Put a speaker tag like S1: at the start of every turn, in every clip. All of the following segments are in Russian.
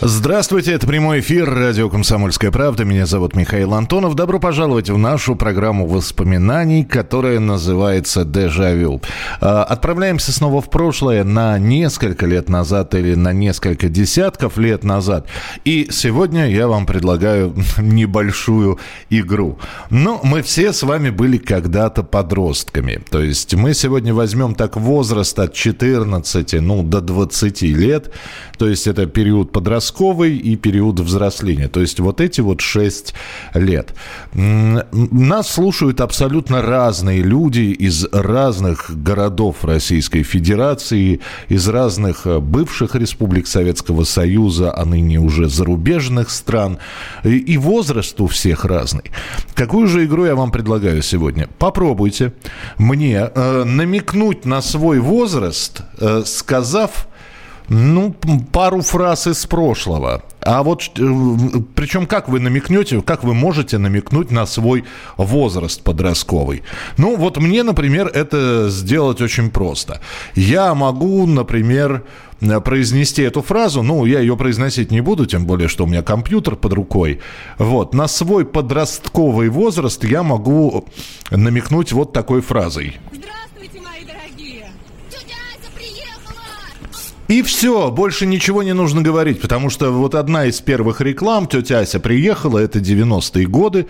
S1: Здравствуйте, это прямой эфир радио «Комсомольская правда». Меня зовут Михаил Антонов. Добро пожаловать в нашу программу воспоминаний, которая называется «Дежавю». А, отправляемся снова в прошлое на несколько лет назад или на несколько десятков лет назад. И сегодня я вам предлагаю небольшую игру. Ну, мы все с вами были когда-то подростками. То есть мы сегодня возьмем так возраст от 14 ну, до 20 лет. То есть это период подростковый подростковый и период взросления. То есть вот эти вот 6 лет. Нас слушают абсолютно разные люди из разных городов Российской Федерации, из разных э, бывших республик Советского Союза, а ныне уже зарубежных стран. И возраст у всех разный. Какую же игру я вам предлагаю сегодня? Попробуйте мне э, намекнуть на свой возраст, э, сказав ну, пару фраз из прошлого. А вот э, причем как вы намекнете, как вы можете намекнуть на свой возраст подростковый? Ну, вот мне, например, это сделать очень просто. Я могу, например, произнести эту фразу, ну, я ее произносить не буду, тем более, что у меня компьютер под рукой. Вот, на свой подростковый возраст я могу намекнуть вот такой фразой. И все, больше ничего не нужно говорить, потому что вот одна из первых реклам, тетя Ася приехала, это 90-е годы,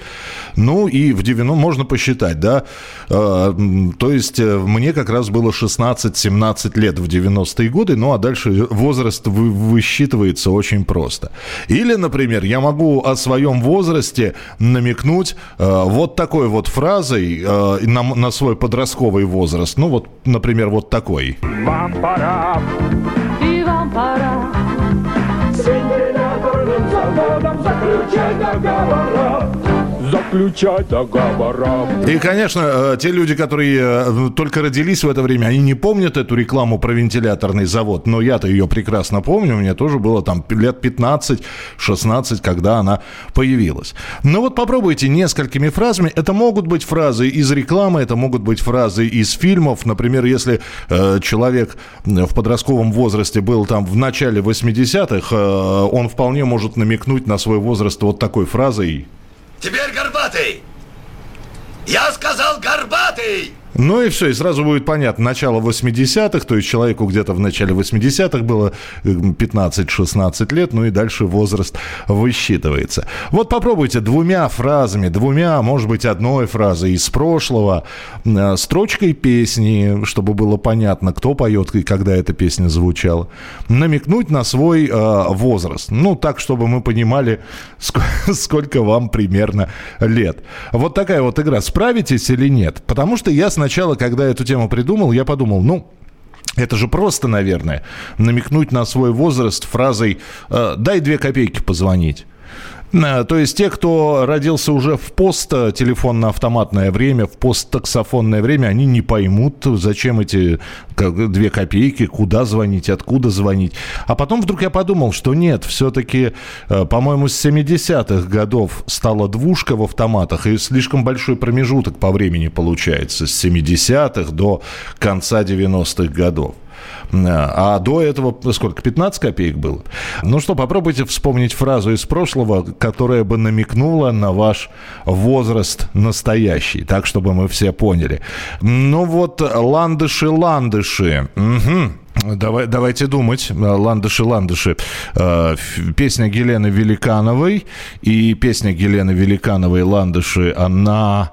S1: ну и в 90 можно посчитать, да, э, то есть э, мне как раз было 16-17 лет в 90-е годы, ну а дальше возраст вы, высчитывается очень просто. Или, например, я могу о своем возрасте намекнуть э, вот такой вот фразой э, на, на свой подростковый возраст, ну вот, например, вот такой. Вам пора пора. С вентиляторным заводом заключать договора заключать договора. И, конечно, э, те люди, которые э, только родились в это время, они не помнят эту рекламу про вентиляторный завод, но я-то ее прекрасно помню, мне тоже было там лет 15-16, когда она появилась. Ну вот попробуйте несколькими фразами, это могут быть фразы из рекламы, это могут быть фразы из фильмов, например, если э, человек в подростковом возрасте был там в начале 80-х, э, он вполне может намекнуть на свой возраст вот такой фразой
S2: Теперь горбатый! Я сказал горбатый!
S1: Ну и все, и сразу будет понятно, начало 80-х, то есть человеку где-то в начале 80-х было 15-16 э, лет, ну и дальше возраст высчитывается. Вот попробуйте двумя фразами, двумя, может быть, одной фразой из прошлого, э, строчкой песни, чтобы было понятно, кто поет и когда эта песня звучала, намекнуть на свой э, возраст. Ну, так, чтобы мы понимали, сколько, сколько вам примерно лет. Вот такая вот игра. Справитесь или нет? Потому что я сначала, когда эту тему придумал, я подумал, ну, это же просто, наверное, намекнуть на свой возраст фразой «Э, «дай две копейки позвонить». Э, то есть те, кто родился уже в пост-телефонно-автоматное время, в пост-таксофонное время, они не поймут, зачем эти две копейки, куда звонить, откуда звонить. А потом вдруг я подумал, что нет, все-таки, э, по-моему, с 70-х годов стала двушка в автоматах, и слишком большой промежуток по времени получается, с 70-х до конца 90-х годов. А до этого сколько? 15 копеек было? Ну что, попробуйте вспомнить фразу из прошлого, которая бы намекнула на ваш возраст настоящий, так, чтобы мы все поняли. Ну вот, ландыши-ландыши. Угу. Давай, давайте думать. Ландыши, ландыши. Э, песня Гелены Великановой и песня Гелены Великановой Ландыши, она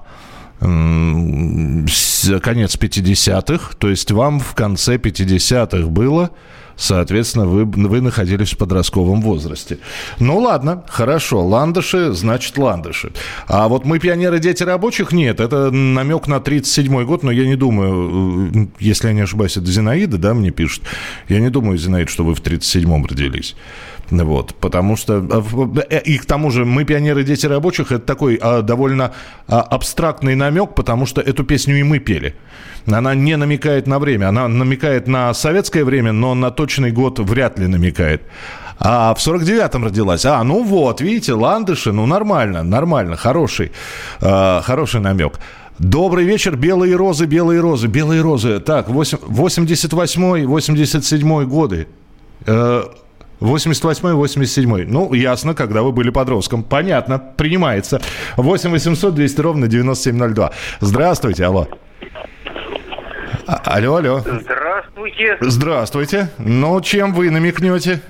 S1: конец 50-х, то есть вам в конце 50-х было, соответственно, вы, вы находились в подростковом возрасте. Ну ладно, хорошо, ландыши, значит ландыши. А вот мы пионеры, дети рабочих, нет, это намек на 37-й год, но я не думаю, э, если я не ошибаюсь, это Зинаида, да, мне пишет, я не думаю, Зинаида, что вы в 37-м родились. Вот, потому что... Э, и к тому же «Мы пионеры, дети рабочих» — это такой а, довольно а, абстрактный намек, потому что эту песню и мы пели. Она не намекает на время. Она намекает на советское время, но на точный год вряд ли намекает. А в 49-м родилась. А, ну вот, видите, ландыши, ну нормально, нормально, хороший, э, хороший намек. Добрый вечер, белые розы, белые розы, белые розы. Так, 88-й, 87-й годы. Э, 88 87 Ну, ясно, когда вы были подростком. Понятно, принимается. 8 800 200 ровно 9702. Здравствуйте, алло. А, алло, алло.
S3: Здравствуйте.
S1: Здравствуйте. Ну, чем вы намекнете?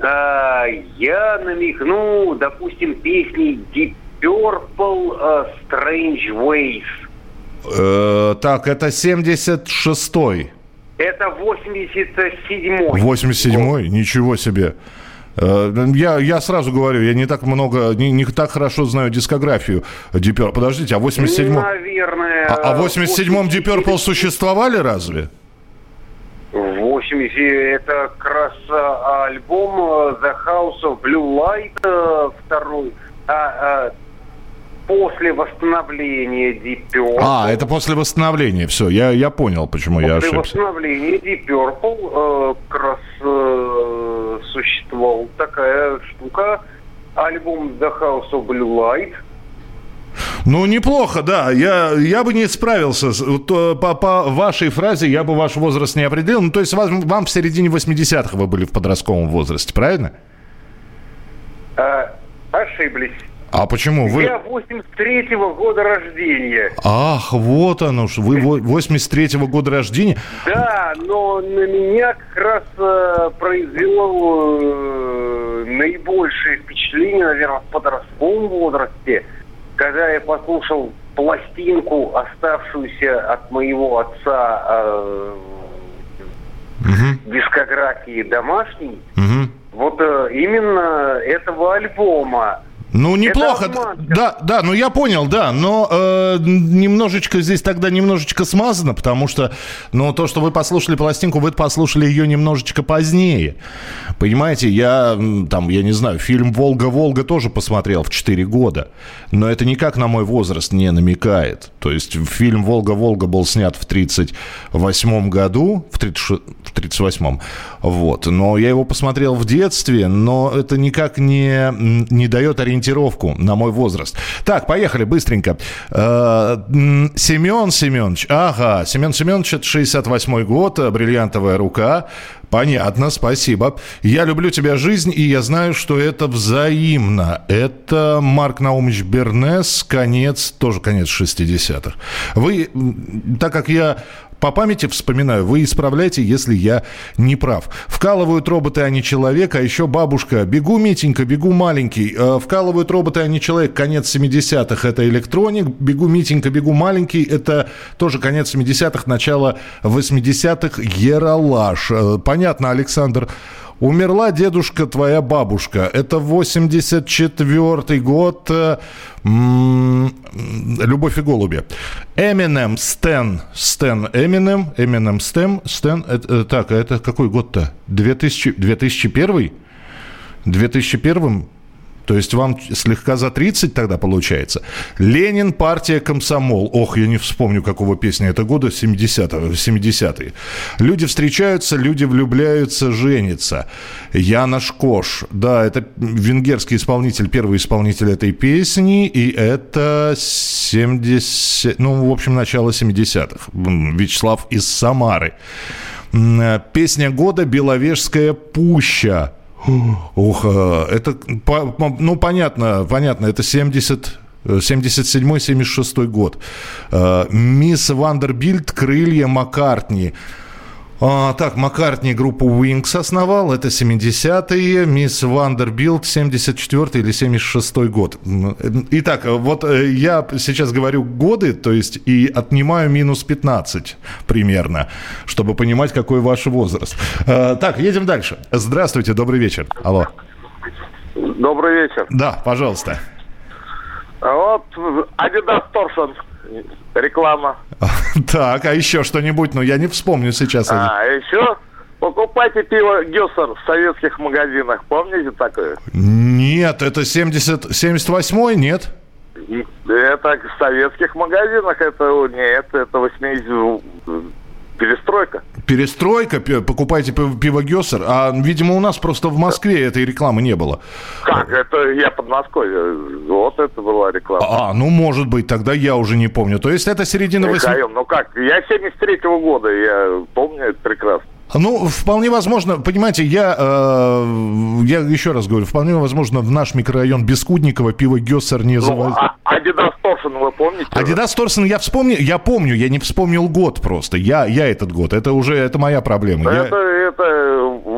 S3: А, я намекну, допустим, песни Deep Purple uh, Strange Ways.
S1: Э, так, это 76-й.
S3: Это 87-й.
S1: 87-й? Ничего себе. Э, я, я сразу говорю, я не так много, не, не так хорошо знаю дискографию Purple. Подождите, а 87-м...
S3: Наверное.
S1: А, а в 87-м Deep Purple существовали разве?
S3: 80 это как раз альбом э, The House of Blue Light э, второй. А, а, после восстановления Deep Purple.
S1: А, это после восстановления, все, я, я понял, почему
S3: после
S1: я ошибся.
S3: После восстановления Deep Purple э, как раз э, существовала такая штука, альбом The House of Blue Light.
S1: Ну, неплохо, да. Я, я бы не справился. То, по, по вашей фразе я бы ваш возраст не определил. Ну, то есть вам, вам в середине 80-х вы были в подростковом возрасте, правильно?
S3: А, ошиблись.
S1: А почему вы?
S3: Я 83-го года рождения.
S1: Ах, вот оно. Вы 83-го года рождения?
S3: Да, но на меня как раз э, произвело э, наибольшее впечатление, наверное, в подростковом возрасте, когда я послушал пластинку, оставшуюся от моего отца э, угу. дискографии домашней, угу. вот э, именно этого альбома.
S1: Ну, неплохо. Да, да, ну я понял, да. Но э, немножечко здесь тогда немножечко смазано, потому что, ну, то, что вы послушали пластинку, вы послушали ее немножечко позднее. Понимаете, я там, я не знаю, фильм «Волга-Волга» тоже посмотрел в 4 года. Но это никак на мой возраст не намекает. То есть фильм «Волга-Волга» был снят в 38 году, в, 30, в 38-м. Вот. Но я его посмотрел в детстве, но это никак не, не дает ориентировку на мой возраст. Так, поехали быстренько. Э, Семен Семенович. Ага, Семен Семенович, это 68 год, бриллиантовая рука. Понятно, спасибо. Я люблю тебя, жизнь, и я знаю, что это взаимно. Это Марк Наумович Бернес, конец, тоже конец 60-х. Вы, так как я по памяти вспоминаю, вы исправляйте, если я не прав. Вкалывают роботы, а не человек, а еще бабушка. Бегу, Митенька, бегу, маленький. Э, вкалывают роботы, а не человек. Конец 70-х – это электроник. Бегу, Митенька, бегу, маленький – это тоже конец 70-х, начало 80-х. Ералаш. Э, понятно, Александр Умерла дедушка твоя бабушка. Это 84 год. Э, Любовь и голуби. Эминем, Стэн, Стэн, Эминем, Эминем, Стэн, Стэн. Это, так, а это какой год-то? 2000, 2001? 2001 то есть вам слегка за 30 тогда получается. Ленин, партия, комсомол. Ох, я не вспомню, какого песни это года, 70-е. 70 люди встречаются, люди влюбляются, женятся. Яна Шкош. Да, это венгерский исполнитель, первый исполнитель этой песни. И это 70... Ну, в общем, начало 70-х. Вячеслав из Самары. Песня года «Беловежская пуща». Ух, э, это, ну, понятно, понятно, это 70... 77-76 год. Э, Mrs. Vandebilt, Крылья Маккартни. А, так, Маккартни группу Wings основал, это 70-е, Mrs. Vandebilt 74-й или 76-й год. Итак, вот э, я сейчас говорю годы, то есть и отнимаю минус 15 примерно, чтобы понимать, какой ваш возраст. А, так, едем дальше. Здравствуйте, добрый вечер. Алло.
S4: Добрый вечер.
S1: Да, пожалуйста.
S4: А вот Adidas Torsion реклама.
S1: Так, а еще что-нибудь? Ну, я не вспомню сейчас.
S4: А, еще Покупайте пиво Гессер в советских магазинах. Помните такое?
S1: Нет, это 70, 78-й, нет?
S4: Это в советских магазинах. Это нет, это 80 перестройка.
S1: Перестройка, покупайте пи- пиво Гессер. А, видимо, у нас просто в Москве этой рекламы не было.
S4: Как? Это я Подмосковье. Вот это была реклама.
S1: А, ну, может быть, тогда я уже не помню. То есть это середина 80
S4: Михаил, ну как? Я 73-го года, я помню это прекрасно.
S1: Ну, вполне возможно, понимаете, я, э, я еще раз говорю, вполне возможно, в наш микрорайон Бескудникова пиво Гессер не
S4: Ну,
S1: завозил.
S4: а Адидас Торшин вы помните?
S1: Адидас Торсон я вспомнил, я помню, я не вспомнил год просто. Я, я этот год, это уже, это моя проблема. Я-
S4: Это, это,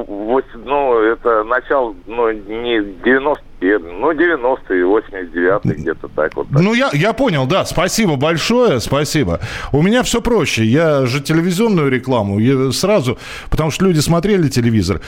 S4: вось- ну, это начало, ну, не 90 ну, 90-е, 89-е, где-то так вот.
S1: Ну, я, я понял, да, спасибо большое, спасибо. У меня все проще, я же телевизионную рекламу я сразу, потому что люди смотрели телевизор.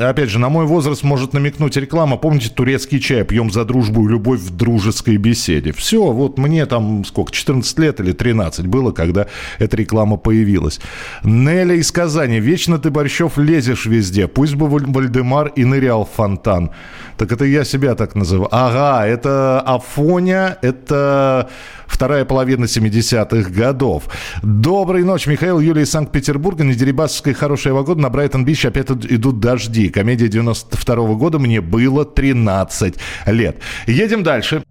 S1: Опять же, на мой возраст может намекнуть реклама. Помните турецкий чай, пьем за дружбу и любовь в дружеской беседе. Все, вот мне там сколько, 14 лет или 13 было, когда эта реклама появилась. Неля из Казани, вечно ты, Борщев, лезешь везде. Пусть бы Валь- Вальдемар и нырял в фонтан. Так это я себя так называю. Ага, это Афоня, это вторая половина 70-х годов. Доброй ночи, Михаил, Юлия из Санкт-Петербурга. На Дерибасовской хорошая погода, на Брайтон-Бич опять идут дожди. Комедия 92 года, мне было 13 лет. Едем дальше.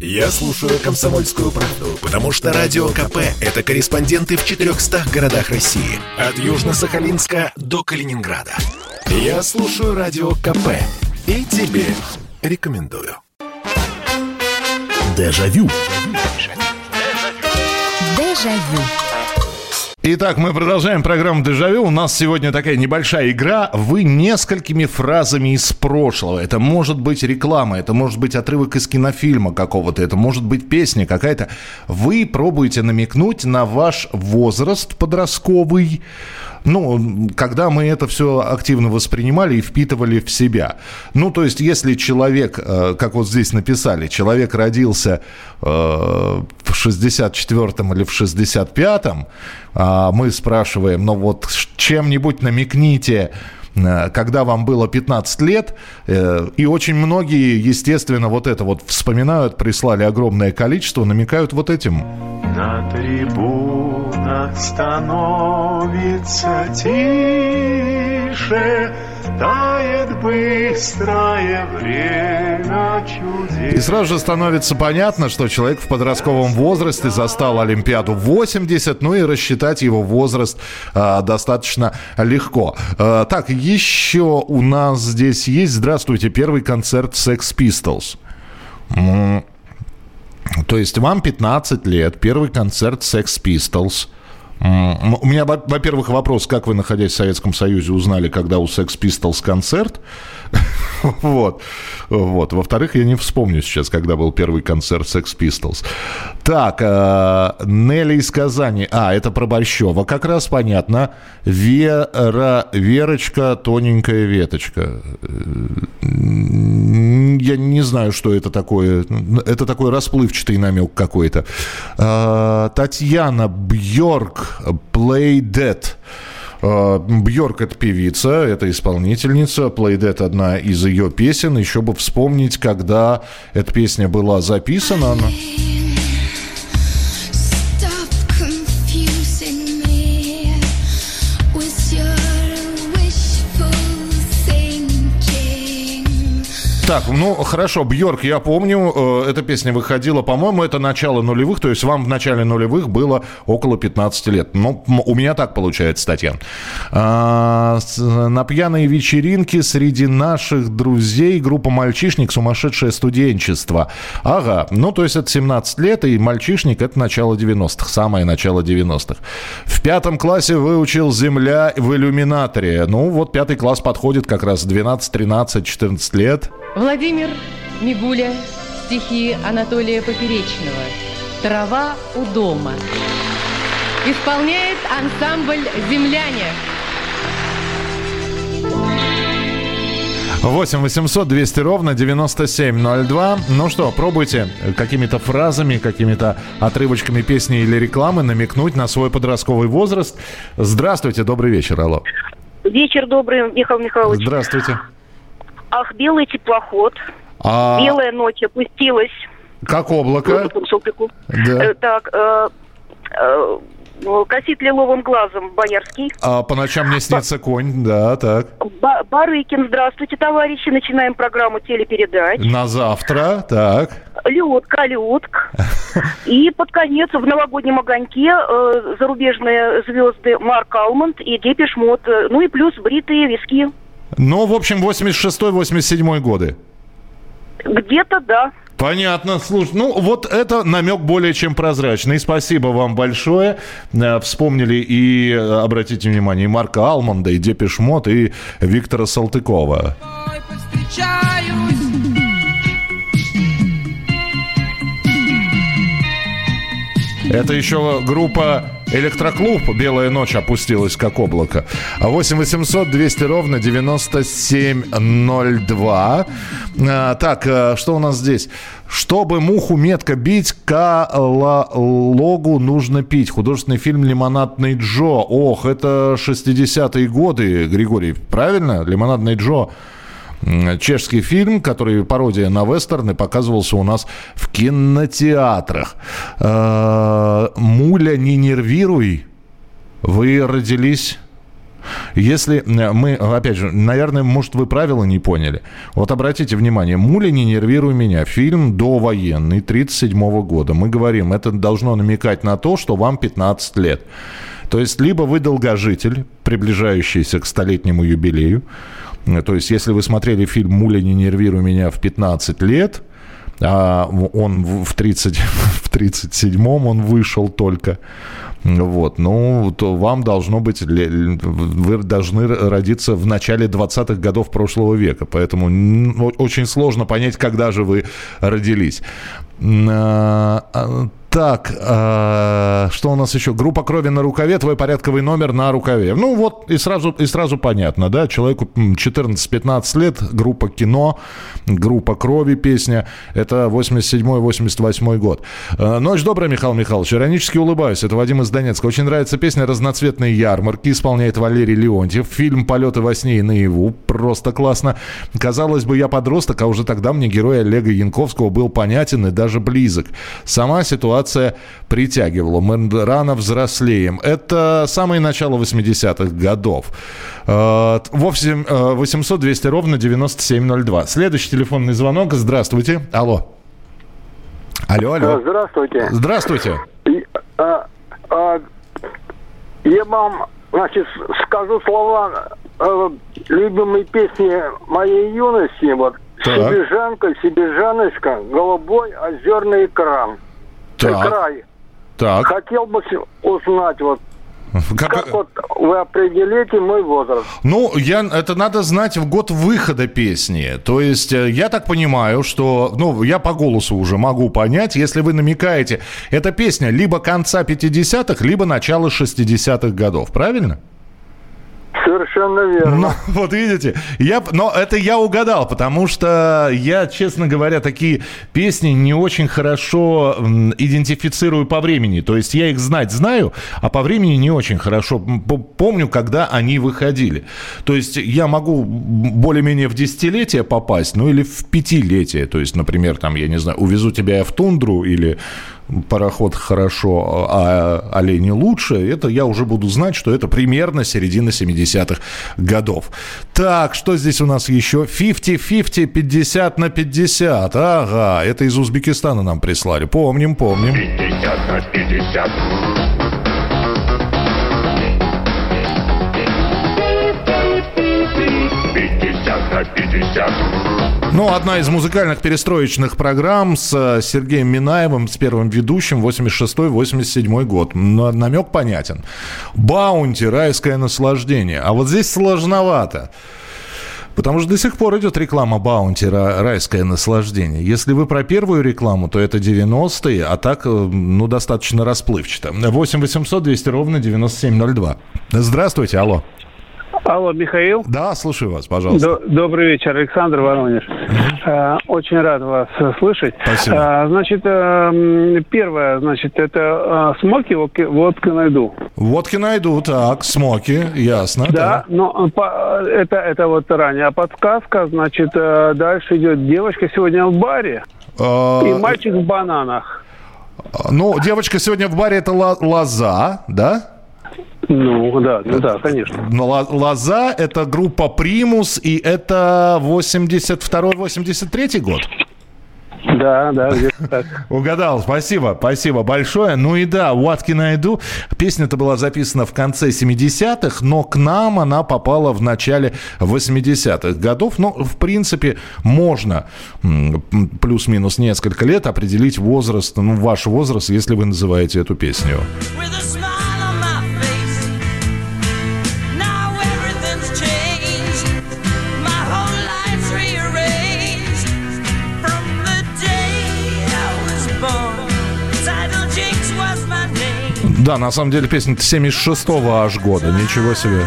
S5: Я слушаю «Комсомольскую правду», потому что «Радио КП» — это корреспонденты в 400 городах России. От Южно-Сахалинска до Калининграда. Я слушаю «Радио КП» и тебе рекомендую. Дежавю.
S6: Дежавю.
S1: Итак, мы продолжаем программу «Дежавю». У нас сегодня такая небольшая игра. Вы несколькими фразами из прошлого. Это может быть реклама, это может быть отрывок из кинофильма какого-то, это может быть песня какая-то. Вы пробуете намекнуть на ваш возраст подростковый, ну, когда мы это все активно воспринимали и впитывали в себя. Ну, то есть, если человек, э, как вот здесь написали, человек родился э, в 64-м или в 65-м, а мы спрашиваем, ну вот чем-нибудь намекните, э, когда вам было 15 лет, и очень многие, естественно, вот это вот вспоминают, прислали огромное количество, намекают вот этим.
S7: На трибунах становится тише, Тает быстрое время
S1: И
S7: чудес.
S1: сразу же становится понятно, что человек в подростковом возрасте застал Олимпиаду 80, ну и рассчитать его возраст а, достаточно легко. А, так, еще у нас здесь есть, здравствуйте, первый концерт Sex Pistols. То есть вам 15 лет, первый концерт Sex Pistols. У меня, во- во-первых, вопрос, как вы, находясь в Советском Союзе, узнали, когда у Sex Pistols концерт? Вот. вот. Во-вторых, я не вспомню сейчас, когда был первый концерт Sex Pistols. Так, э, Нелли из Казани. А, это про Борщева. Как раз понятно. Вера, Верочка, тоненькая веточка. Я не знаю, что это такое. Это такой расплывчатый намек какой-то. А, Татьяна Бьорк, Play Dead. А, Бьорк это певица, это исполнительница. Play Dead одна из ее песен. Еще бы вспомнить, когда эта песня была записана. Она... Так, ну хорошо, Бьорк, я помню, э, эта песня выходила, по-моему, это начало нулевых, то есть вам в начале нулевых было около 15 лет. Ну, у меня так получается, Татьяна. А, на пьяной вечеринке среди наших друзей группа «Мальчишник. Сумасшедшее студенчество». Ага, ну то есть это 17 лет, и «Мальчишник» — это начало 90-х, самое начало 90-х. В пятом классе выучил «Земля в иллюминаторе». Ну вот пятый класс подходит как раз 12, 13, 14 лет.
S8: Владимир Мигуля, стихи Анатолия Поперечного. «Трава у дома». Исполняет ансамбль «Земляне».
S1: 8 800 200 ровно 9702. Ну что, пробуйте какими-то фразами, какими-то отрывочками песни или рекламы намекнуть на свой подростковый возраст. Здравствуйте, добрый вечер, алло.
S9: Вечер добрый, Михаил Михайлович.
S1: Здравствуйте.
S9: Ах, белый теплоход.
S1: А
S9: Белая ночь опустилась.
S1: как облако? Да.
S9: Э, Так, э, э, косит лиловым глазом Боярский.
S1: А по ночам мне снится конь, да, так.
S9: Ба- Барыкин, здравствуйте, товарищи. Начинаем программу телепередач.
S1: На завтра, так.
S9: Людка, Людк. И под конец в новогоднем огоньке э, зарубежные звезды Марк Алмонд и Depeche Mode. Э, Ну и плюс бритые виски.
S1: Ну, в общем, 86-87 годы.
S9: Где-то да.
S1: Понятно, слушай, ну вот это намек более чем прозрачный. Спасибо вам большое. Э, Вспомнили и, э, обратите внимание, и Марка Алмонда, и Depeche Mode, и Виктора Салтыкова. Это еще группа Электроклуб «Белая ночь» опустилась как облако. 8 800 200 ровно 9702. А, так, э, что у нас здесь? Чтобы муху метко бить, калологу нужно пить. Художественный фильм «Лимонадный Джо». Ох, это 60-е годы, Григорий, правильно? «Лимонадный Джо». Чешский фильм, который пародия на вестерны, показывался у нас в кинотеатрах. Э, Муля, не нервируй. Вы родились... Если мы, опять же, наверное, может, вы правила не поняли. Вот обратите внимание, «Муля, не нервируй меня» фильм довоенный, 1937 года. Мы говорим, это должно намекать на то, что вам 15 лет. То есть, либо вы долгожитель, приближающийся к столетнему юбилею, то есть, если вы смотрели фильм «Муля, не нервируй меня» в 15 лет, а он в в 30, в 37-м он вышел только, вот, ну, то вам должно быть, вы должны родиться в начале 20-х годов прошлого века, поэтому очень сложно понять, когда же вы родились. Так, а, что у нас еще? Группа крови на рукаве, твой порядковый номер на рукаве. Ну вот, и сразу, и сразу понятно, да, человеку м, 14-15 лет, группа кино, группа крови, песня, это 87-88 год. Э, Ночь добрая, Михаил Михайлович, иронически улыбаюсь, это Вадим из Донецка. Очень нравится песня «Разноцветные ярмарки», исполняет Валерий Леонтьев. Фильм «Полеты во сне и наяву», просто классно. Казалось бы, я подросток, а уже тогда мне герой Олега Янковского был понятен и даже близок. Сама ситуация притягивала. Мы рано взрослеем. Это самое начало 80-х годов. Вовсе 800-200 ровно 9702. Следующий телефонный звонок. Здравствуйте. Алло. Алло, алло.
S10: Здравствуйте.
S1: Здравствуйте.
S10: И, а, а, я вам, значит, скажу слова э, любимой песни моей юности. Вот
S1: Так.
S10: Сибиржанка, Сибиржаночка, голубой озерный экран.
S1: Так.
S10: Край.
S1: Так.
S10: Хотел бы узнать, вот,
S1: Как-
S10: как вот вы определите мой возраст?
S1: Ну, я, это надо знать в год выхода песни. То есть, э, я так понимаю, что, ну, я по голосу уже могу понять, если вы намекаете, эта песня либо конца 50-х, либо начала 60-х годов, правильно?
S10: Совершенно верно.
S1: Ну, вот видите, я, но это я угадал, потому что я, честно говоря, такие песни не очень хорошо идентифицирую по времени. То есть я их знать знаю, а по времени не очень хорошо помню, когда они выходили. То есть я могу более-менее в десятилетие попасть, ну или в пятилетие. То есть, например, там, я не знаю, увезу тебя я в тундру или пароход хорошо, а олени лучше, это я уже буду знать, что это примерно середина 70-х годов. Так, что здесь у нас еще? 50-50, 50 на 50. Ага, это из Узбекистана нам прислали. Помним, помним.
S7: 50 на 50. 50 на 50.
S1: Ну, одна из музыкальных перестроечных программ с э, Сергеем Минаевым, с первым ведущим, 86-87 год. Намек понятен. Баунти, райское наслаждение. А вот здесь сложновато. Потому что до сих пор идет реклама Баунти «Ра- «Райское наслаждение». Если вы про первую рекламу, то это 90-е, а так, э, ну, достаточно расплывчато. 8 800 200 ровно 9702. Здравствуйте, алло.
S11: Алло, Михаил.
S1: Да, слушаю вас, пожалуйста.
S11: До- добрый вечер, Александр Воронеж. Э, Очень рад вас э, слышать.
S1: Спасибо.
S11: Э, Значит, э, м, первое, значит, это смоки, водки- водка найду.
S1: Водки найду, так, смоки, ясно.
S11: Да, но э, по- это, это вот ранее. А подсказка, значит, дальше идет девочка сегодня в баре
S1: А,
S11: и мальчик в бананах.
S1: Ну, девочка сегодня в баре это лоза, да?
S11: Ну, да, ну да, конечно.
S1: Но Ла- Лоза это группа Примус, и это 82-83 год.
S11: Да, да, где-то так.
S1: Угадал, спасибо, спасибо большое. Ну и да, «What can I do?» Песня-то была записана в конце 70-х, но к нам она попала в начале 80-х годов. Ну, в принципе, можно плюс-минус несколько лет определить возраст, ну, ваш возраст, если вы называете эту песню.
S12: With a
S1: Да, на самом деле песня 76-го аж года, ничего себе.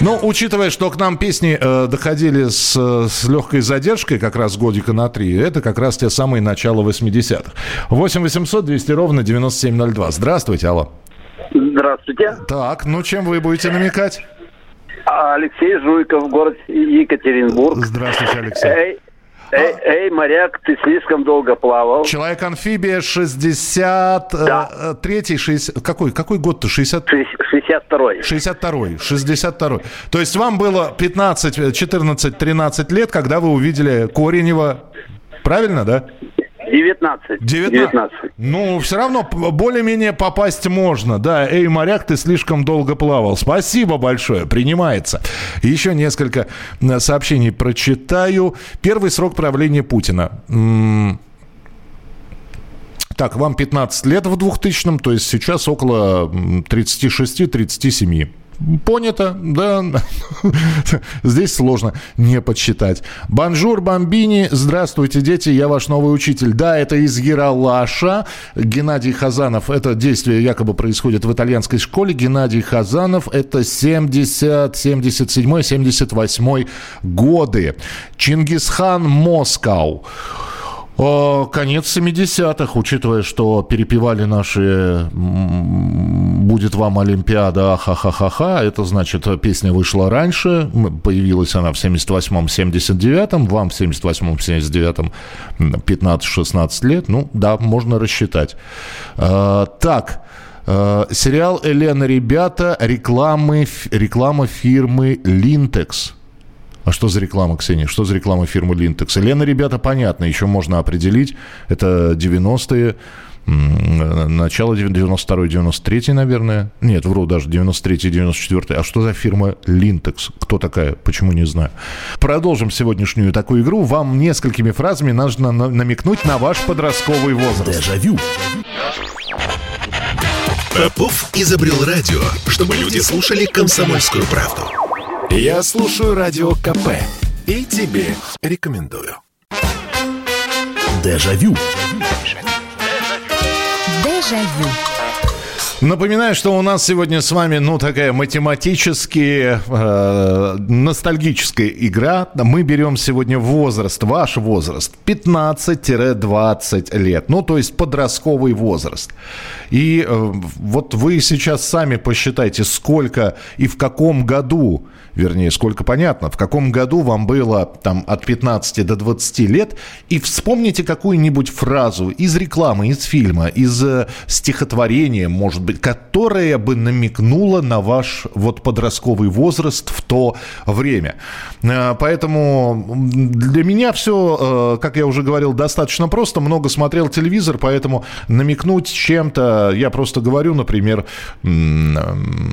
S1: Но учитывая, что к нам песни э, доходили с, с легкой задержкой, как раз годика на три, это как раз те самые начала 80-х. 8 800 200 ровно 9702. Здравствуйте, алло.
S10: Здравствуйте.
S1: Так, ну чем вы будете намекать?
S10: А, Алексей Жуйков, город Екатеринбург.
S1: Здравствуйте, Алексей.
S10: Эй, эй, моряк, ты слишком долго плавал.
S1: Человек-амфибия 63 60, какой, какой год-то? 60...
S10: 62-й.
S1: 62-й, 62-й. То есть вам было 15, 14, 13 лет, когда вы увидели Коренева, правильно, да?
S10: 19.
S1: 19. Ну, все равно более-менее попасть можно. Да, эй, моряк, ты слишком долго плавал. Спасибо большое, принимается. Еще несколько сообщений прочитаю. Первый срок правления Путина. Так, вам 15 лет в 2000-м, то есть сейчас около м, 36-37. Понято, да. Здесь сложно не подсчитать. Buongiorno, bambini. Здравствуйте, дети, я ваш новый учитель. Да, это из Ералаша. Геннадий Хазанов. Это действие якобы происходит в итальянской школе. Геннадий Хазанов. Это 70, 77, 78 годы. Чингисхан Moskau. Конец 70-х, учитывая, что перепевали наши «Будет вам Олимпиада, ха-ха-ха-ха», это значит, песня вышла раньше, появилась она в 78-м, 79-м, вам в 78-м, 79-м 15-16 лет, ну да, можно рассчитать. А, так, э, сериал «Элена, ребята», рекламы, реклама фирмы «Линтекс». А что за реклама, Ксения? Что за реклама фирмы Линтекс? Лена, ребята, понятно, еще можно определить. Это 90-е, м, начало 92-93, наверное. Нет, вру, даже 93-94. А что за фирма Линтекс? Кто такая? Почему не знаю. Продолжим сегодняшнюю такую игру. Вам несколькими фразами нужно на- намекнуть на ваш подростковый возраст.
S5: Дежавю. Попов изобрел радио, чтобы люди слушали комсомольскую правду. Я слушаю радио КП и тебе рекомендую. Дежавю.
S6: Дежавю.
S1: Напоминаю, что у нас сегодня с вами, ну, такая математически э, ностальгическая игра. Мы берем сегодня возраст, ваш возраст, 15-20 лет. Ну, то есть подростковый возраст. И э, вот вы сейчас сами посчитайте, сколько и в каком году, вернее, сколько понятно, в каком году вам было там от 15 до 20 лет, и вспомните какую-нибудь фразу из рекламы, из фильма, из э, стихотворения, может быть, которая бы намекнула на ваш вот подростковый возраст в то время. Э, Поэтому для меня все, как я уже говорил, достаточно просто. Много смотрел телевизор, поэтому намекнуть чем-то, я просто говорю, например, м,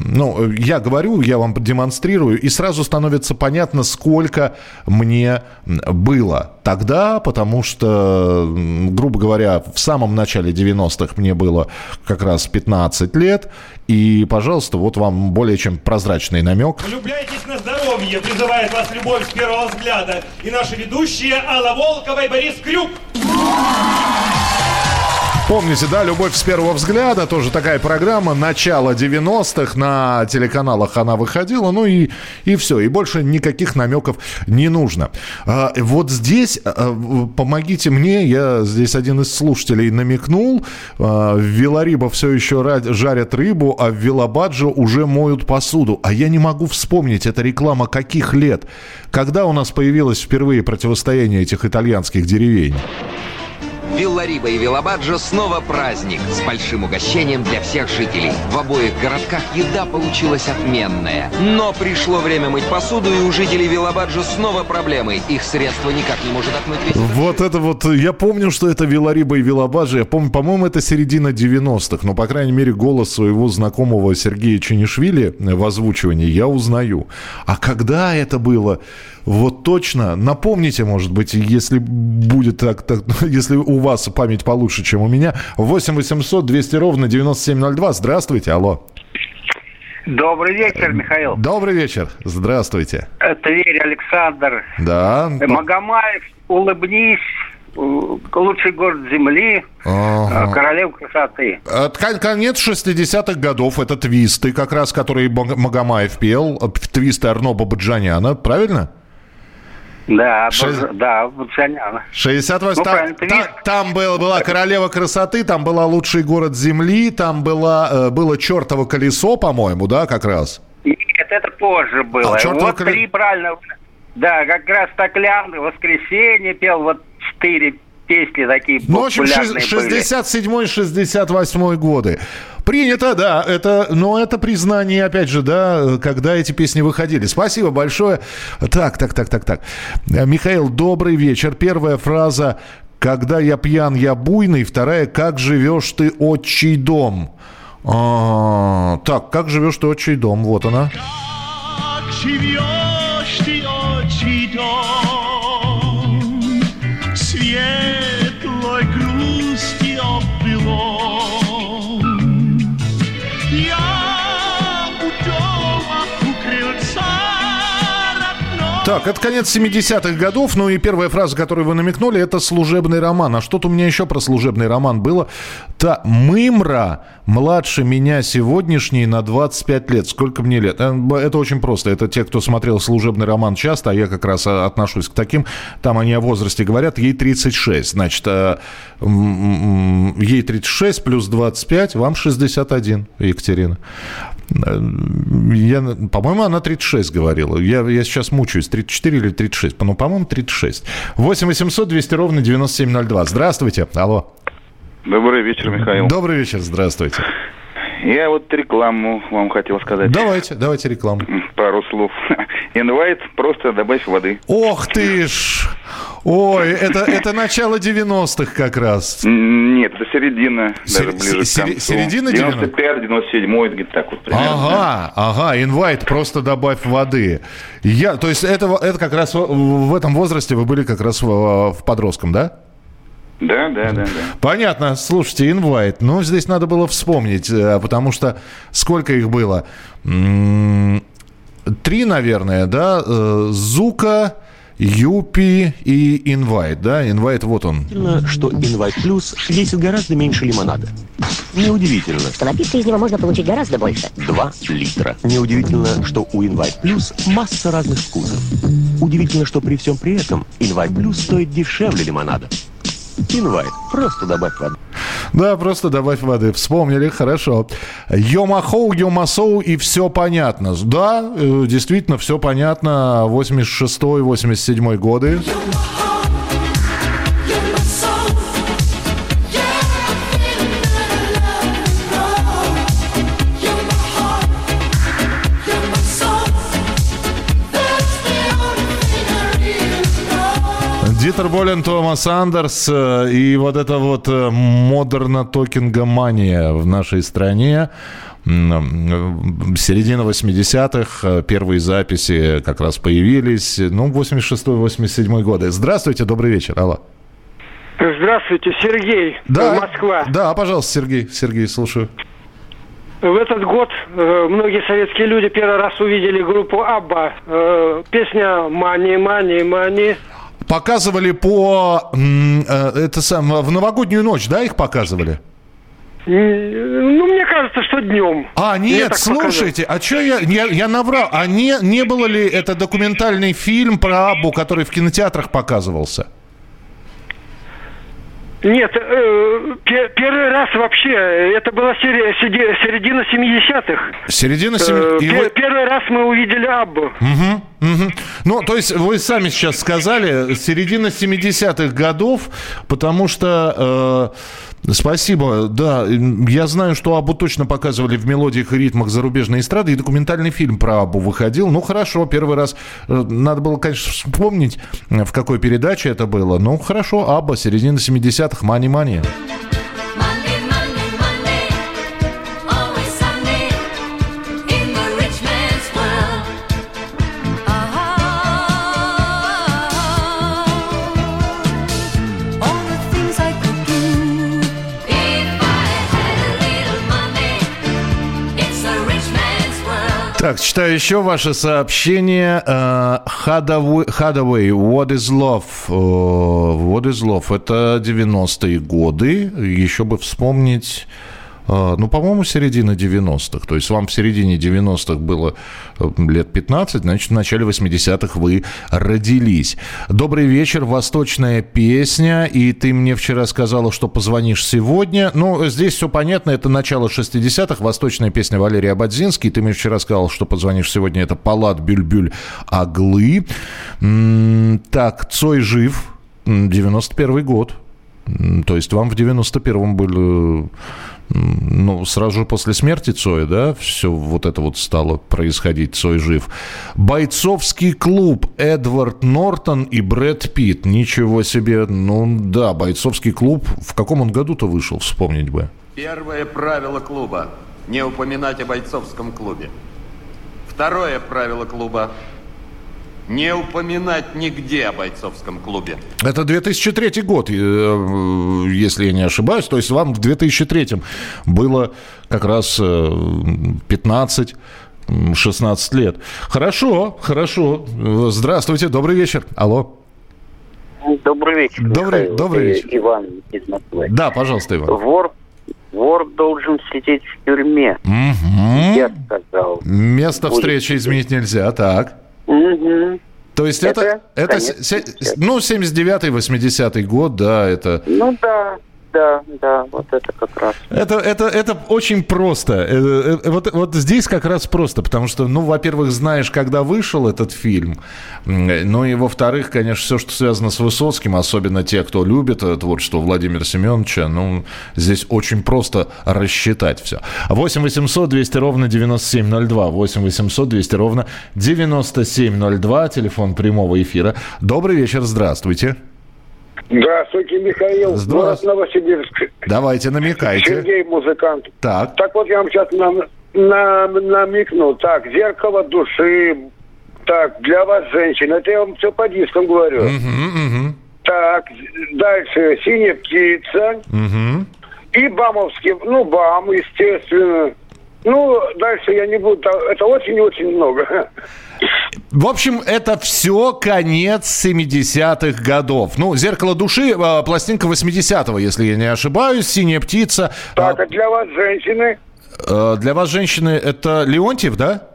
S1: ну, я говорю, я вам демонстрирую, и сразу становится понятно, сколько мне было тогда, потому что, грубо говоря, в самом начале 90-х мне было как раз 15 лет, и, пожалуйста, вот вам более чем прозрачный намек.
S13: Влюбляйтесь на здоровье, призывает вас любовь с первого взгляда. И наши ведущие Алла Волкова и Борис Крюк.
S1: Помните, да, «Любовь с первого взгляда», тоже такая программа, начало 90-х, на телеканалах она выходила, ну и, и все, и больше никаких намеков не нужно. А, вот здесь, а, помогите мне, я здесь один из слушателей намекнул, а, в Вилариба все еще жарят рыбу, а в Вилабаджо уже моют посуду. А я не могу вспомнить, это реклама каких лет? Когда у нас появилось впервые противостояние этих итальянских деревень?
S14: Виллариба и Виллабаджо снова праздник с большим угощением для всех жителей. В обоих городках еда получилась отменная. Но пришло время мыть посуду, и у жителей Виллабаджо снова проблемы. Их средство никак не может отмыть весь
S1: Вот это вот, я помню, что это Вилариба и Вилабаджи. Я помню, по-моему, это середина 90-х. Но, по крайней мере, голос своего знакомого Сергея Ченишвили в озвучивании я узнаю. А когда это было? Вот точно. Напомните, может быть, если будет так, так если у вас память получше, чем у меня. 8 800 200 ровно 9702. Здравствуйте, алло.
S15: Добрый вечер, Михаил.
S1: Добрый вечер. Здравствуйте.
S15: Тверь, Александр.
S1: Да.
S15: Магомаев, улыбнись. Лучший город земли.
S1: Ага.
S15: э, Королев красоты.
S1: От кон- Конец 60-х годов. Это твисты, как раз, которые Маг- Магомаев пел. Твисты Арно Бабаджаняна. Правильно?
S15: Да, да, Бабаджаняна.
S1: 68
S15: Ну,
S1: там, там был- была королева красоты, там была лучший город земли, там была, э, было чертово колесо, по-моему, да, как раз?
S15: Нет, это позже было.
S1: А,
S15: вот
S1: коле-
S15: три правильно. Да, как раз Токлян, Воскресенье пел, вот четыре песни такие
S1: Ну, в общем,
S15: популярные
S1: шест-
S15: были.
S1: 67-68 годы. Принято, да, это, но это признание, опять же, да, когда эти песни выходили. Спасибо большое. Так, так, так, так, так. Э, Михаил, добрый вечер. Первая фраза «Когда я пьян, я буйный». Вторая «Как живешь ты, отчий дом». А, так, «Как живешь ты, отчий дом». Вот она.
S12: Как живешь
S1: Так, это конец 70-х годов. Ну и первая фраза, которую вы намекнули, это служебный роман. А что-то у меня еще про служебный роман было. Та Мымра младше меня сегодняшний на 25 лет. Сколько мне лет? Э, б- Это очень просто. Это те, кто смотрел служебный роман часто, а я как раз э, отношусь к таким. Там они о возрасте говорят. Ей 36. Значит, э, ей 36 плюс 25, вам 61, Екатерина. Э, Я, по-моему, она 36 говорила. Я, я сейчас мучаюсь. 34 или 36? Ну, по-моему, 36. 8 800 200 ровно 9702. Здравствуйте. Алло.
S16: Добрый вечер, Михаил.
S1: Добрый вечер. Здравствуйте.
S16: Я вот рекламу вам хотел сказать.
S1: Давайте, давайте рекламу.
S16: Пару слов. Инвайт, просто добавь воды.
S1: Ох ты ж! Ой, это, это начало 90-х как раз.
S16: Нет, это середина, даже
S1: Сер-
S16: ближе
S1: се-
S16: к концу.
S1: середина
S16: 95 97 где-то так вот примерно.
S1: Ага, ага, инвайт, просто добавь воды. Я, то есть это, это как раз в, в этом возрасте вы были как раз в, в подростком, да?
S16: Да, да, да, да.
S1: Понятно. Слушайте, инвайт. Ну, здесь надо было вспомнить, э, потому что сколько их было? Три, наверное, да? Э, Зука, Юпи и инвайт, да? Инвайт, вот он.
S17: Удивительно, что Инвайт Плюс весит гораздо меньше лимонада. Неудивительно.
S18: Что напиться из него можно получить гораздо больше.
S17: 2 литра. Неудивительно, что у Инвайт Плюс масса разных вкусов. Удивительно, что при всем при этом Инвайт Плюс стоит дешевле лимонада. Инвайт. Просто добавь воды.
S1: Да, просто добавь воды. Вспомнили, хорошо. Йомахоу, Йомасоу и все понятно. Да, э, действительно, все понятно. 86-87 годы. Дитер Болен, Томас Андерс э, и вот это вот э, модерно-токингомания в нашей стране. Э, Середина 80-х, э, первые записи как раз появились. Ну, 86-87 годы. Здравствуйте, добрый вечер. Алло.
S10: Здравствуйте, Сергей,
S1: Да,
S10: Москва.
S1: Да, пожалуйста, Сергей. Сергей, слушаю.
S10: В этот год э, многие советские люди первый раз увидели группу Абба. Э, песня «Мани, мани, мани».
S1: Показывали по э, это сам, в новогоднюю ночь, да, их показывали?
S10: Ну, мне кажется, что днем.
S1: А, нет, слушайте, а что я, я, я наврал? А не, не было ли это документальный фильм про Абу, который в кинотеатрах показывался?
S10: Нет, э, пе- первый раз вообще, э, это была серия, середина 70-х.
S1: Середина
S10: Э,
S1: 70 и
S10: пе-
S1: вы-
S10: Первый раз мы увидели Аббу.
S1: Мгм, мгм. Ну, то есть вы сами сейчас сказали, середина 70-х годов, потому что... э, Спасибо, да, я знаю, что Абу точно показывали в мелодиях и ритмах зарубежной эстрады, и документальный фильм про Абу выходил. Ну, хорошо, первый раз, э, надо было, конечно, вспомнить, э, в какой передаче это было. Ну, хорошо, Абба, середина 70-х, мани-мани.
S12: Always
S1: Так, читаю еще ваше сообщение. Э, Hadaway, Hadaway, What is Love? Э, What is Love? Это 90-е годы. Еще бы вспомнить... э, Ну, по-моему, середина 90-х. То есть вам в середине 90-х было э, лет 15, значит, в начале 80-х вы родились. Добрый вечер, восточная песня. И ты мне вчера сказала, что позвонишь сегодня. Ну, здесь все понятно, это начало 60-х, восточная песня Валерия Абадзинский. Ты мне вчера сказал, что позвонишь сегодня, это Палат Бюльбюль Аглы. Так, Цой жив, М, 91 год. То есть вам в 91-м были, м, ну, сразу после смерти Цоя, да, все вот это вот стало происходить, Цой жив. Бойцовский клуб Эдвард Нортон и Брэд Питт. Ничего себе, ну да, бойцовский клуб. В каком он году-то вышел, вспомнить бы.
S19: Первое правило клуба – не упоминать о бойцовском клубе. Второе правило клуба – не упоминать нигде о бойцовском клубе.
S1: Это 2003 год, э, если я не ошибаюсь. То есть вам в 2003 было как раз э, 15 м, 16 лет. Хорошо, хорошо. Э, Здравствуйте, добрый вечер. Алло.
S3: Добрый вечер.
S1: Добрый-
S3: Михаил.
S1: добрый
S3: Э,
S1: вечер.
S3: Иван из Москвы.
S1: Да, пожалуйста, Иван.
S3: Вор, вор должен сидеть в тюрьме.
S1: Мгм.
S3: Я сказал.
S1: Место встречи изменить нельзя, так. То есть это,
S3: Это
S1: это, ну, 79-й, 80-й год, да, это...
S3: Ну да, да, да, вот это как раз.
S1: Это, это, это очень просто. Э, э, Вот, вот здесь как раз просто, потому что, ну, во-первых, знаешь, когда вышел этот фильм, э, ну и, во-вторых, конечно, все, что связано с Высоцким, особенно те, кто любит э, творчество Владимира Семеновича, ну, здесь очень просто рассчитать все. 8 800 200 ровно 9702, 8 800 200 ровно 9702, телефон прямого эфира. Добрый вечер, здравствуйте.
S10: Здравствуйте, Михаил.
S1: Здравствуйте.
S10: Город Новосибирск.
S1: Давайте, намекайте.
S10: Сергей, музыкант.
S1: Так.
S10: Так вот, я вам сейчас нам, нам- намекну. Так, зеркало души. Так, для вас, женщин. Это я вам все по дискам говорю. Так, дальше синяя птица.
S1: Мгм.
S10: И Бамовский, ну, Бам, естественно. Ну, дальше я не буду, это очень-очень много.
S1: В общем, это все конец 70-х годов. Ну, «Зеркало души», э, пластинка 80-го, если я не ошибаюсь, «Синяя птица».
S10: Так, а для вас, женщины?
S1: Э, Для вас, женщины, это Леонтьев, да?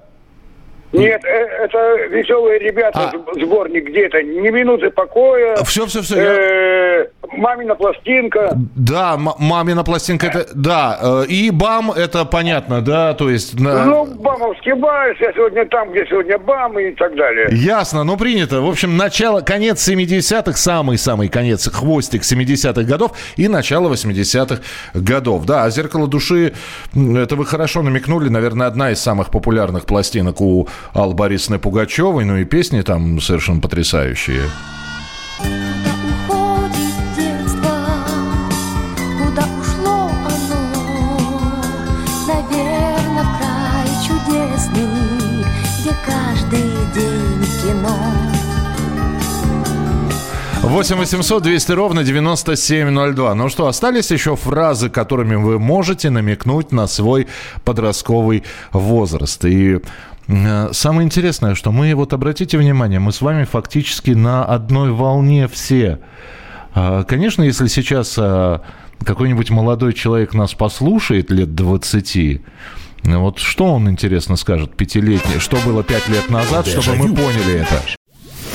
S10: Нет, э, это веселые ребята, с- сборник где-то. Не минуты покоя.
S1: Все, все, все.
S10: Э, Мамина пластинка.
S1: Да, мамина пластинка, это, да. э, И БАМ, это понятно, да, то есть... на-
S10: Ну, Бамовский вальс, я сегодня там, где сегодня Бам и так далее.
S1: Ясно, ну принято. В общем, начало, конец 70-х, самый-самый конец, хвостик 70-х годов и начало 80-х годов. Да, а «Зеркало души», это вы хорошо намекнули, наверное, одна из самых популярных пластинок у Аллы Борисовны Пугачевой, ну и песни там совершенно потрясающие.
S12: Уходит
S1: 8 800 200 ровно 9702. Ну что, остались еще фразы, которыми вы можете намекнуть на свой подростковый возраст. И э, самое интересное, что мы, вот обратите внимание, мы с вами фактически на одной волне все. А, Конечно, если сейчас а, какой-нибудь молодой человек нас послушает лет 20, ну вот что он, интересно, скажет пятилетний? Что было пять лет назад, чтобы мы поняли это?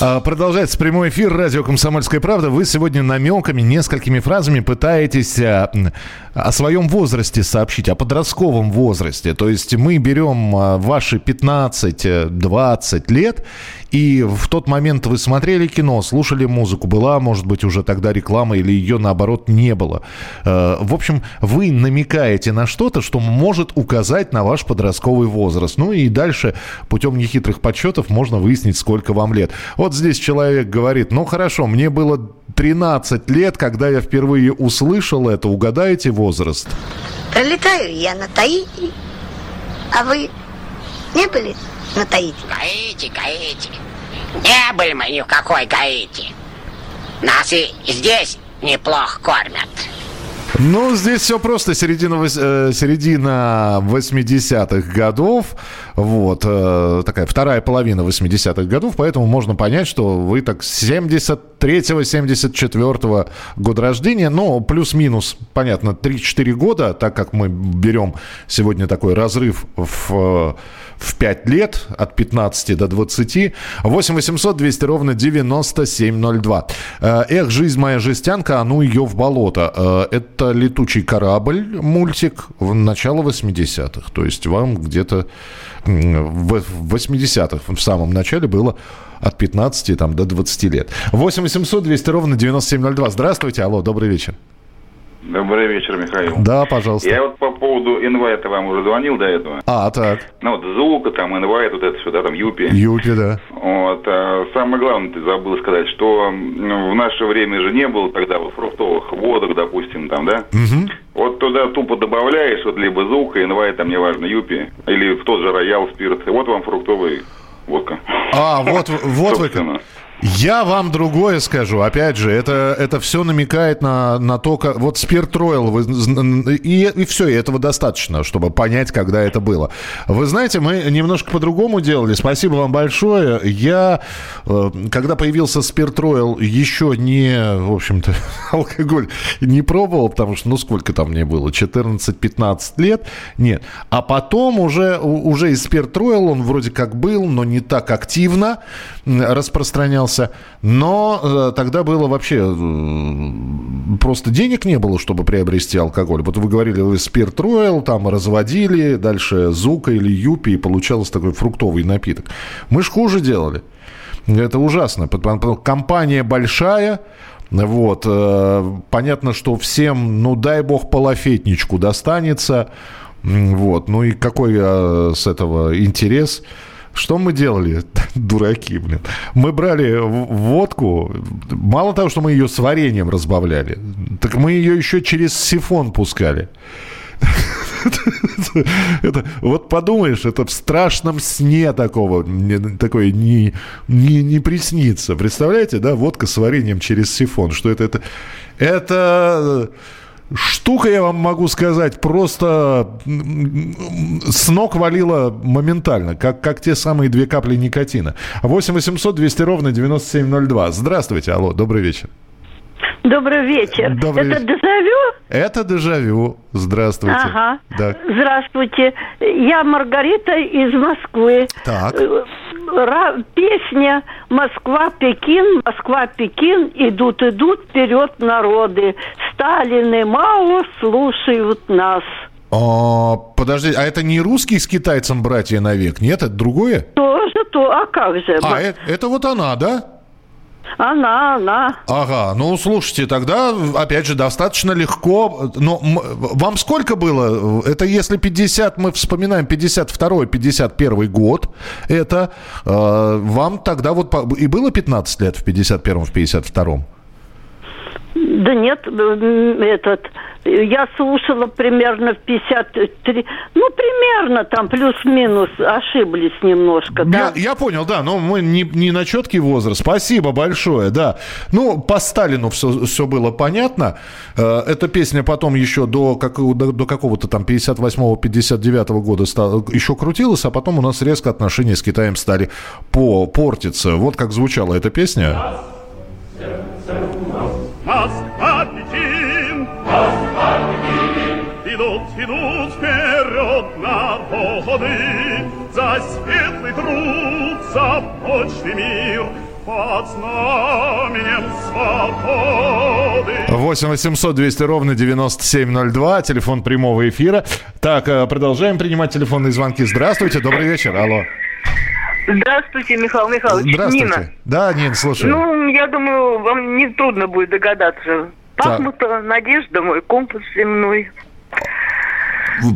S1: Продолжается прямой эфир радио «Комсомольская правда». Вы сегодня намеками, несколькими фразами пытаетесь а, о своем возрасте сообщить, о подростковом возрасте. То есть мы берем а, ваши 15-20 лет, и в тот момент вы смотрели кино, слушали музыку, была, может быть, уже тогда реклама или ее, наоборот, не было. Э, В общем, вы намекаете на что-то, что может указать на ваш подростковый возраст. Ну и дальше путем нехитрых подсчетов можно выяснить, сколько вам лет. Вот здесь человек говорит, ну хорошо, мне было 13 лет, когда я впервые услышал это. Угадайте возраст?
S20: Пролетаю я на Таити, а вы не были на Таити?
S21: Гаити, Гаити. Не были мы ни в какой Гаити. Нас и здесь неплохо кормят.
S1: Ну, здесь все просто. Середина, э, середина 80-х годов. Вот. э, такая вторая половина 80-х годов. Поэтому можно понять, что вы так с 73-74 года рождения. Ну, плюс-минус, понятно, 3-4 года, так как мы берем сегодня такой разрыв в, в 5 лет, от 15 до 20. 8 800 200 ровно 9702. Э, Эх, жизнь моя жестянка, а ну ее в болото. Э, Это летучий корабль, мультик, в начало 80-х. То есть вам где-то в 80-х, в самом начале было от 15 там, до 20 лет. 8 800 200 ровно 9702. Здравствуйте, алло, добрый вечер.
S16: Добрый вечер, Михаил.
S1: Да, пожалуйста.
S16: Я вот по поводу инвайта вам уже звонил до этого.
S1: А, так.
S16: Ну вот звука, там, инвайт, вот это все, да, там, юпи.
S1: Юпи, да.
S16: Вот. а самое главное, ты забыл сказать, что ну, в наше время же не было тогда вот фруктовых водок, допустим, там, да? Вот туда тупо добавляешь, вот либо звука, инвайт, там, неважно, юпи, или в тот же роял спирт, и вот вам фруктовый водка.
S1: А, вот, вот вы... Я вам другое скажу. Опять же, это, это все намекает на, на то, как... Вот спирт Ройл, вы и, и все, и этого достаточно, чтобы понять, когда это было. Вы знаете, мы немножко по-другому делали. Спасибо вам большое. Я, э, когда появился спирт Ройл, еще не, в общем-то, алкоголь не пробовал, потому что, ну, сколько там мне было? 14-15 лет? Нет. А потом уже, уже и спирт Ройл, он вроде как был, но не так активно м, распространялся. Но э, тогда было вообще э, просто денег не было, чтобы приобрести алкоголь. Вот вы говорили, вы спирт Ройл там разводили, дальше Зука или Юпи, и получался такой фруктовый напиток. Мы ж хуже делали. Это ужасно. Компания большая, вот. э, Понятно, что всем, ну дай бог, полофетничку достанется. Вот. Ну и какой с этого интерес? Что мы делали? Дураки, блин. Мы брали водку, мало того, что мы ее с вареньем разбавляли, так мы ее еще через сифон пускали. Это, вот подумаешь, это в страшном сне такого, не- такое не, не, не приснится. Представляете, да, водка с вареньем через сифон. Что это? Это, это штука, я вам могу сказать, просто с ног валила моментально, как, как те самые две капли никотина. 8 800 200 ровно 9702. Здравствуйте, алло, добрый вечер.
S22: Добрый вечер.
S1: Добрый
S22: Это
S1: вечер.
S22: дежавю?
S1: Это Дежавю. Здравствуйте.
S22: Ага.
S1: Да.
S22: Здравствуйте. Я Маргарита из Москвы.
S1: Так.
S22: Песня «Москва-Пекин, Москва-Пекин, идут, идут вперед народы. Сталин и Мао слушают нас».
S1: А, подожди, а это не русский с китайцем братья навек? Нет, это другое?
S22: Тоже то, а как же?
S1: А, это, это вот она, да?
S22: Она, она.
S1: Ага, ну слушайте, тогда, опять же, достаточно легко. Но вам сколько было? Это если 50, мы вспоминаем 52 51 год, это э, вам тогда вот и было 15 лет в 51 в 52
S22: Да нет, м, этот, Я слушала примерно в 53, ну, примерно там плюс-минус, ошиблись немножко, да.
S1: Я, я понял, да, но мы не, не на четкий возраст. Спасибо большое, да. Ну, по Сталину все, все было понятно. Э, Эта песня потом еще до, как, до, до какого-то там 58-59 года стала, еще крутилась, а потом у нас резко отношения с Китаем стали по, портиться. Вот как звучала эта песня.
S23: Москва, Пекин, Москва, Пекин, идут, идут вперед народы за светлый труд, за прочный мир под знаменем свободы.
S1: 8 800 200 ровно 9702, телефон прямого эфира. Так, э, продолжаем принимать телефонные звонки. Здравствуйте, добрый вечер, алло.
S24: Здравствуйте, Михаил Михайлович.
S1: Здравствуйте.
S24: Нина.
S1: Да, Нин, слушаю.
S24: Ну, я думаю, вам не трудно будет догадаться. Пахмута, Надежда, мой компас земной.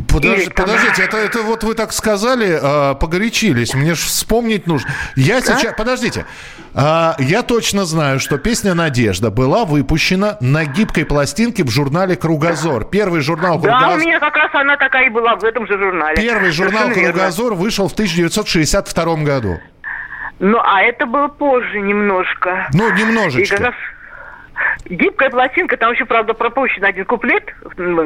S1: Подож-
S24: Или там-
S1: Подождите, это, это вот вы так сказали, а, погорячились. Мне же вспомнить нужно. Я сейчас. Подождите. А, я точно знаю, что песня Надежда была выпущена на гибкой пластинке в журнале Кругозор. Первый журнал
S24: Да, у
S1: Кругозор.
S24: меня как раз она такая и была в этом же журнале.
S1: Первый журнал
S24: Совершенно верно.
S1: Кругозор вышел в 1962 году.
S24: Ну, а это было позже немножко.
S1: Ну, немножечко.
S24: И как раз гибкая пластинка, там еще, правда, пропущен один куплет,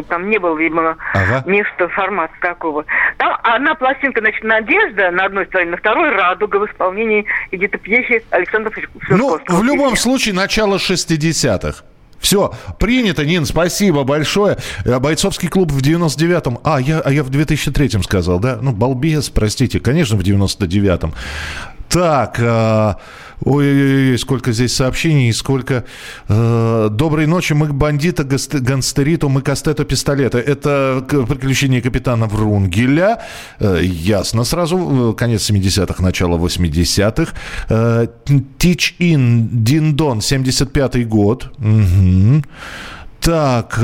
S24: там не было, видимо,
S1: Ага.
S24: места формата такого. Там одна пластинка, значит, «Надежда» на одной стороне, на второй «Радуга» в исполнении Эдиты Пьехи Александра Федоровича.
S1: Ну, в любом случае, начало 60-х. Все, принято, Нин, спасибо большое. Э, Бойцовский клуб в 99-м. А, я, а я в 2003-м сказал, да? Ну, балбес, простите, конечно, в 99-м. Так, э, ой-ой-ой, сколько здесь сообщений, сколько... э, Доброй ночи, мы бандита, гангстериту, мы к астету пистолета. Это приключения капитана Врунгеля. Э, ясно сразу, э, конец 70-х, начало 80-х. Э, Teach In, Диндон, 75-й год. Мгм. Так,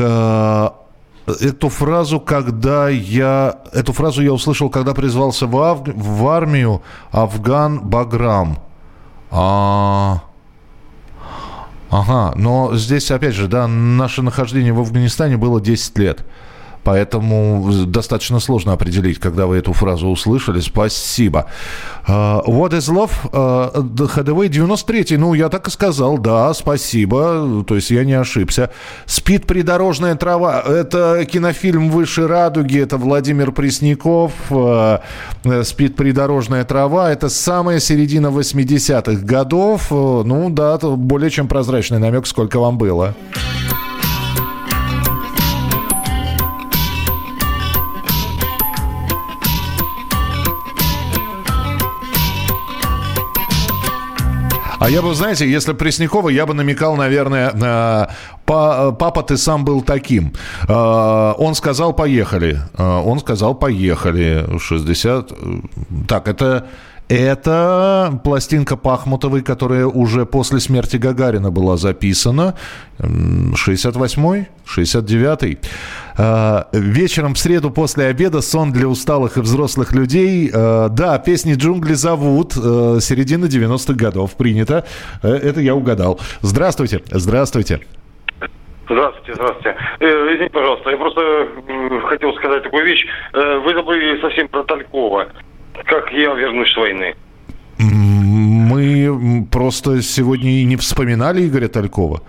S1: Эту фразу, когда я... Эту фразу я услышал, когда призвался в, ав- в армию Афган Баграм. А... Ага, но здесь, опять же, да, наше нахождение в Афганистане было 10 лет. Поэтому достаточно сложно определить, когда вы эту фразу услышали. Спасибо. А, What is love? The Hathaway 93 Ну, я так и сказал, да, спасибо. То есть я не ошибся. Спит придорожная трава. Это кинофильм «Выше радуги». Это Владимир Пресняков. Э, Спит придорожная трава. Это самая середина 80-х годов. Э, Ну, да, более чем прозрачный намек, сколько вам было. А я бы, знаете, если Преснякова, я бы намекал, наверное, на «Па- «Папа, ты сам был таким». Э, Он сказал «поехали». Э, Он сказал «поехали». 60... Так, это... Это пластинка Пахмутовой, которая уже после смерти Гагарина была записана. М, 68-й, 69-й. Э, Вечером в среду после обеда сон для усталых и взрослых людей. Э, Да, песни «Джунгли зовут». э, Середина 90-х годов принято. Э, Это я угадал. Здравствуйте, здравствуйте.
S25: Здравствуйте, здравствуйте. Э, извините, пожалуйста, я просто м, хотел сказать такую вещь. Э, вы забыли совсем про Талькова. Как я вернусь с войны.
S1: Мы просто сегодня и не вспоминали Игоря Талькова.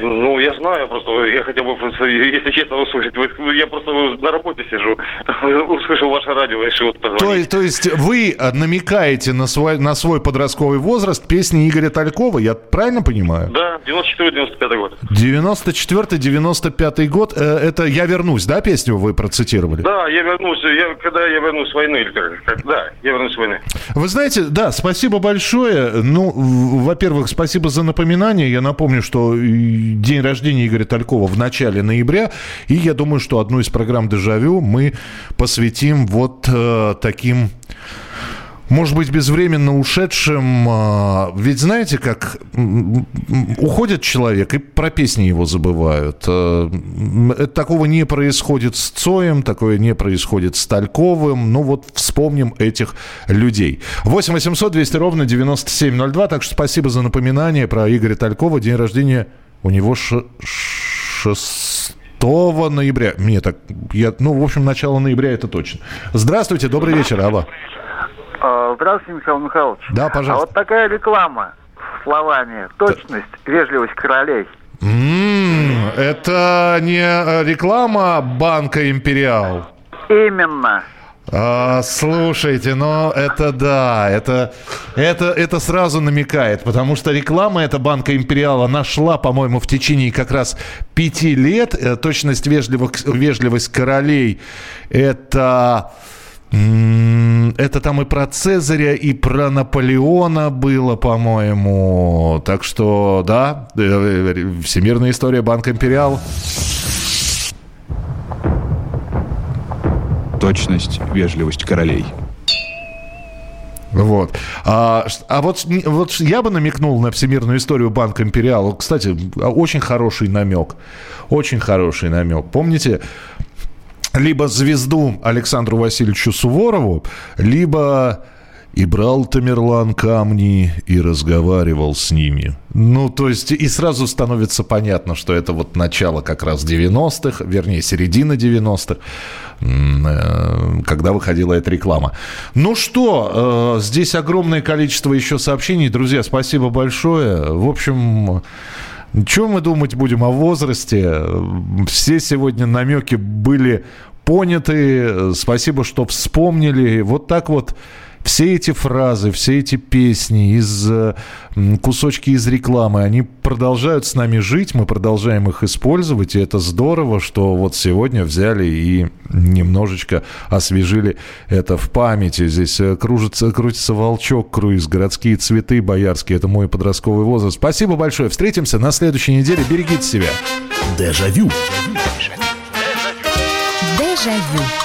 S25: Ну, я знаю, просто я хотел бы, если честно, услышать. Я просто на работе сижу, услышал ваше радио, решил вот позвонить.
S1: То, есть- то есть вы э, намекаете на свой, на свой подростковый возраст песни Игоря Талькова, я правильно понимаю?
S25: Да, 94-95 год.
S1: 94-95 год, э, это «Я вернусь», да, песню вы процитировали?
S25: Да, я вернусь, я, когда я вернусь с войны, или как, да, я вернусь с войны.
S1: Вы знаете, да, спасибо большое. Ну, во-первых, спасибо за напоминание. Я напомню, что и день рождения Игоря Талькова в начале ноября. И я думаю, что одну из программ «Дежавю» мы посвятим вот э, таким может быть, безвременно ушедшим. а, Ведь знаете, как уходит человек, и про песни его забывают. Э, это Такого не происходит с Цоем, такое не происходит с Тальковым. Ну вот вспомним этих людей. 8 800 200 ровно 9702. Так что спасибо за напоминание про Игоря Талькова. День рождения у него ш- 6 ноября. Мне так, я, ну, в общем, начало ноября это точно. Здравствуйте, добрый вечер, Алла.
S26: А, Здравствуйте, Михаил Михайлович.
S1: Да, пожалуйста.
S26: А вот такая реклама словами «Точность, вежливость королей».
S1: М, это не реклама банка Империал.
S26: Именно.
S1: А, слушайте, но это да, это, это, это сразу намекает, потому что реклама эта банка Империала нашла, по-моему, в течение как раз пяти лет. Э, Точность вежливых, вежливость королей это... Это там и про Цезаря, и про Наполеона было, по-моему. Так что, да, э, э, всемирная история Банка Империал.
S27: Точность, вежливость королей.
S1: Вот. А, а вот, вот я бы намекнул на всемирную историю Банка Империал. Кстати, а, очень хороший намек. Очень хороший намек. Помните, либо звезду Александру Васильевичу Суворову, либо и брал Тамерлан камни и разговаривал с ними. Ну, то есть, и сразу становится понятно, что это вот начало как раз 90-х, вернее, середина 90-х, м, э, когда выходила эта реклама. Ну что, э, здесь огромное количество еще сообщений. Друзья, спасибо большое. В общем, чем мы думать будем о возрасте? Все сегодня намеки были поняты. Спасибо, что вспомнили. Вот так вот все эти фразы, все эти песни, из, э, кусочки из рекламы, они продолжают с нами жить, мы продолжаем их использовать, и это здорово, что вот сегодня взяли и немножечко освежили это в памяти. Здесь э, кружится, крутится волчок, круиз, городские цветы боярские, это мой подростковый возраст. Спасибо большое, встретимся на следующей неделе, берегите себя.
S5: Дежавю.
S6: Дежавю.